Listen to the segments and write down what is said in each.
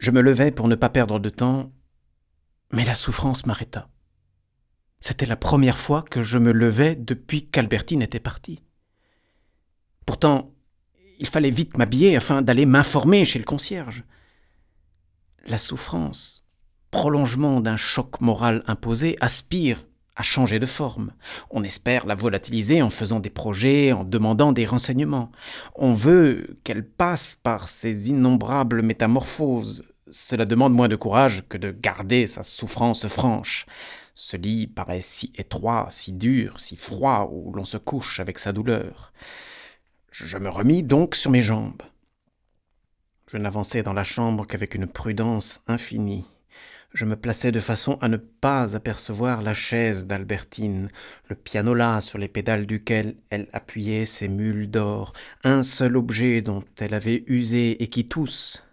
Je me levai pour ne pas perdre de temps, mais la souffrance m'arrêta. C'était la première fois que je me levais depuis qu'Albertine était partie. Pourtant, il fallait vite m'habiller afin d'aller m'informer chez le concierge. La souffrance, prolongement d'un choc moral imposé, aspire à changer de forme. On espère la volatiliser en faisant des projets, en demandant des renseignements. On veut qu'elle passe par ces innombrables métamorphoses. Cela demande moins de courage que de garder sa souffrance franche. Ce lit paraît si étroit, si dur, si froid, où l'on se couche avec sa douleur. Je me remis donc sur mes jambes. Je n'avançai dans la chambre qu'avec une prudence infinie. Je me plaçais de façon à ne pas apercevoir la chaise d'Albertine, le piano là sur les pédales duquel elle appuyait ses mules d'or, un seul objet dont elle avait usé et qui tous,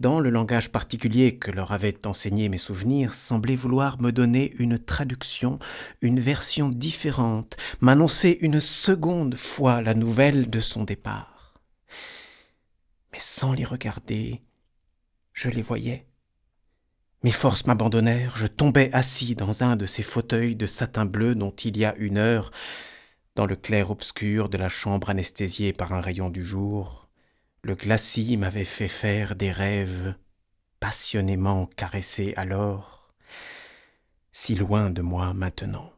dans le langage particulier que leur avaient enseigné mes souvenirs, semblait vouloir me donner une traduction, une version différente, m'annoncer une seconde fois la nouvelle de son départ. Mais sans les regarder, je les voyais. Mes forces m'abandonnèrent, je tombai assis dans un de ces fauteuils de satin bleu dont il y a une heure, dans le clair-obscur de la chambre anesthésiée par un rayon du jour, le glacis m'avait fait faire des rêves passionnément caressés alors, si loin de moi maintenant.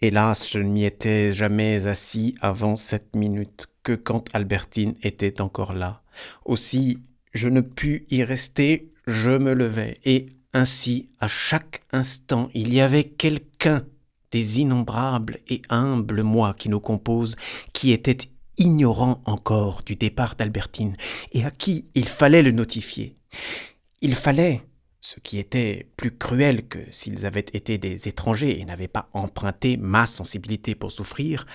Hélas, je ne m'y étais jamais assis avant cette minute que quand Albertine était encore là. Aussi, je ne pus y rester, je me levai, et ainsi, à chaque instant, il y avait quelqu'un des innombrables et humbles moi qui nous composent, qui était ignorant encore du départ d'Albertine, et à qui il fallait le notifier. Il fallait, ce qui était plus cruel que s'ils avaient été des étrangers et n'avaient pas emprunté ma sensibilité pour souffrir,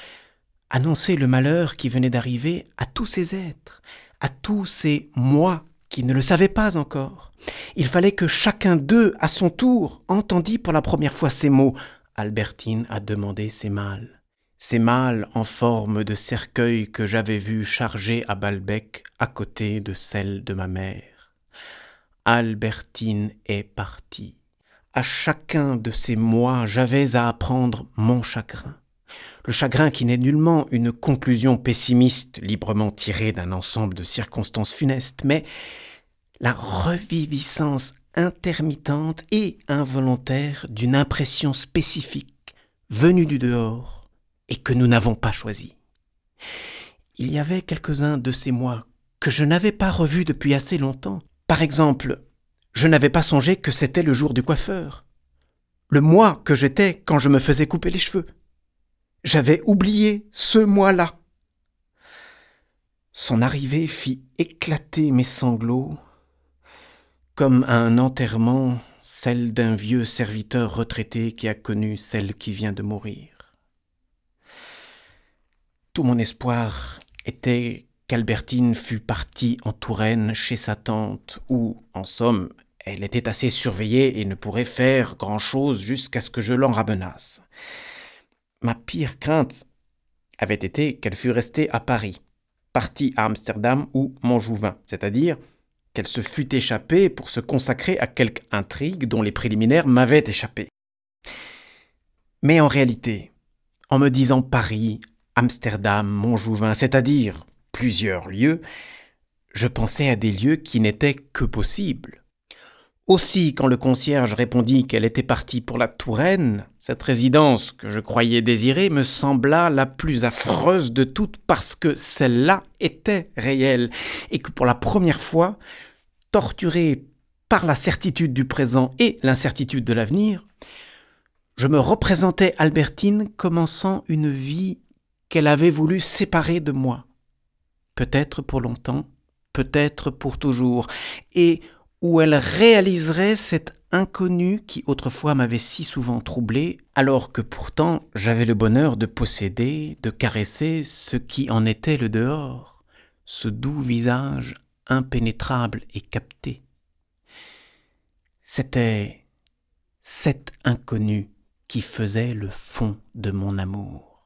annoncer le malheur qui venait d'arriver à tous ces êtres, à tous ces moi qui ne le savaient pas encore. Il fallait que chacun d'eux, à son tour, entendît pour la première fois ces mots. Albertine a demandé ses mâles ces mâles en forme de cercueil que j'avais vus chargés à Balbec à côté de celle de ma mère. Albertine est partie. À chacun de ces mois, j'avais à apprendre mon chagrin. Le chagrin qui n'est nullement une conclusion pessimiste librement tirée d'un ensemble de circonstances funestes, mais la reviviscence intermittente et involontaire d'une impression spécifique venue du dehors et que nous n'avons pas choisi. Il y avait quelques-uns de ces mois que je n'avais pas revus depuis assez longtemps. Par exemple, je n'avais pas songé que c'était le jour du coiffeur. Le mois que j'étais quand je me faisais couper les cheveux. J'avais oublié ce mois-là. Son arrivée fit éclater mes sanglots, comme à un enterrement, celle d'un vieux serviteur retraité qui a connu celle qui vient de mourir. Tout mon espoir était qu'Albertine fût partie en Touraine chez sa tante, où, en somme, elle était assez surveillée et ne pourrait faire grand-chose jusqu'à ce que je l'en ramenasse. Ma pire crainte avait été qu'elle fût restée à Paris, partie à Amsterdam ou Montjouvin, c'est-à-dire qu'elle se fût échappée pour se consacrer à quelque intrigue dont les préliminaires m'avaient échappé. Mais en réalité, en me disant Paris, Amsterdam, Montjouvin, c'est-à-dire plusieurs lieux, je pensais à des lieux qui n'étaient que possibles. Aussi, quand le concierge répondit qu'elle était partie pour la Touraine, cette résidence que je croyais désirer me sembla la plus affreuse de toutes parce que celle-là était réelle et que pour la première fois, torturé par la certitude du présent et l'incertitude de l'avenir, je me représentais Albertine commençant une vie qu'elle avait voulu séparer de moi, peut-être pour longtemps, peut-être pour toujours, et où elle réaliserait cet inconnu qui autrefois m'avait si souvent troublé, alors que pourtant j'avais le bonheur de posséder, de caresser ce qui en était le dehors, ce doux visage impénétrable et capté. C'était cet inconnu qui faisait le fond de mon amour.